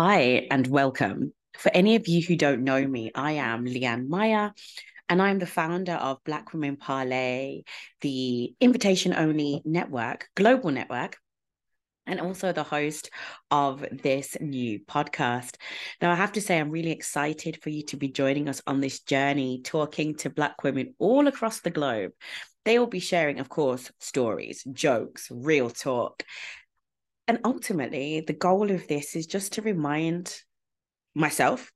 Hi, and welcome. For any of you who don't know me, I am Leanne Maya, and I'm the founder of Black Women Parlay, the invitation only network, global network, and also the host of this new podcast. Now, I have to say, I'm really excited for you to be joining us on this journey, talking to Black women all across the globe. They will be sharing, of course, stories, jokes, real talk. And ultimately, the goal of this is just to remind myself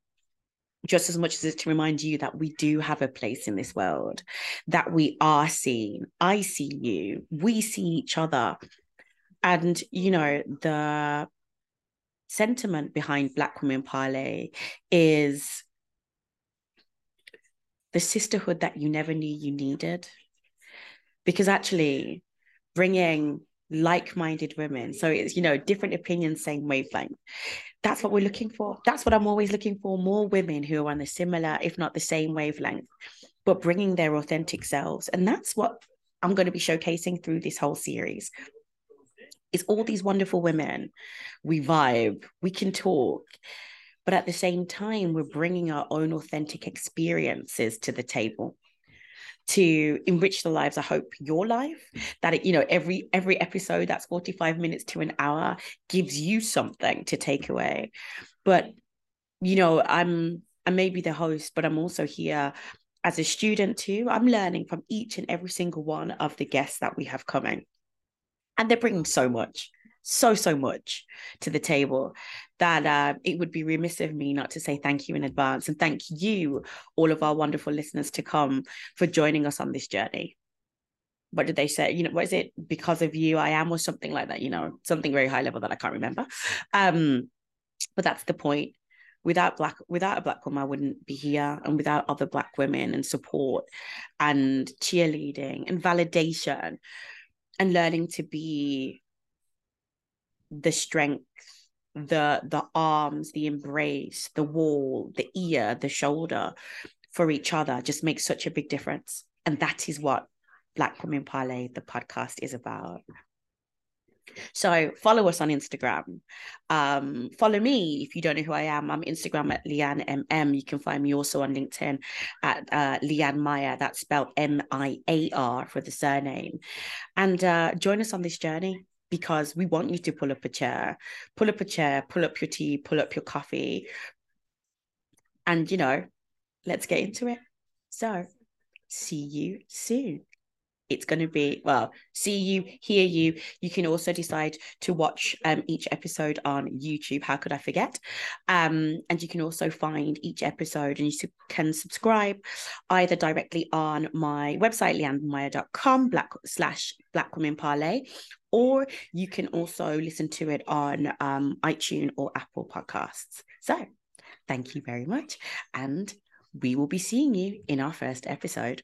just as much as to remind you that we do have a place in this world, that we are seen. I see you, we see each other. And, you know, the sentiment behind Black Women Parlay is the sisterhood that you never knew you needed. Because actually, bringing like-minded women. So it's you know different opinions same wavelength. That's what we're looking for. That's what i'm always looking for more women who are on a similar if not the same wavelength but bringing their authentic selves. And that's what i'm going to be showcasing through this whole series. Is all these wonderful women. We vibe we can talk but at the same time we're bringing our own authentic experiences to the table to enrich the lives i hope your life that it, you know every every episode that's 45 minutes to an hour gives you something to take away. But you know i'm i may be the host but i'm also here as a student too. I'm learning from each and every single one of the guests that we have coming. And they're bringing so much so so much to the table that uh, it would be remiss of me not to say thank you in advance and thank you all of our wonderful listeners to come for joining us on this journey. What did they say? You know what is it? Because of you i am or something like that you know something very high level that i can't remember. Um but that's the point. Without black without a black woman i wouldn't be here and without other black women and support and cheerleading and validation and learning to be the strength the the arms the embrace the wall the ear the shoulder for each other just makes such a big difference and that is what black women parlay the podcast is about so follow us on Instagram. Um, follow me if you don't know who I am. I'm Instagram at Leanne MM. You can find me also on LinkedIn at uh, Leanne Maya. That's spelled M I A R for the surname. And uh, join us on this journey because we want you to pull up a chair, pull up a chair, pull up your tea, pull up your coffee. And, you know, let's get into it. So, see you soon. It's going to be, well, see you, hear you. You can also decide to watch um, each episode on YouTube. How could I forget? Um, and you can also find each episode and you can subscribe either directly on my website, leannemaya.com black slash black women parlay, or you can also listen to it on um, iTunes or Apple Podcasts. So, thank you very much. And we will be seeing you in our first episode.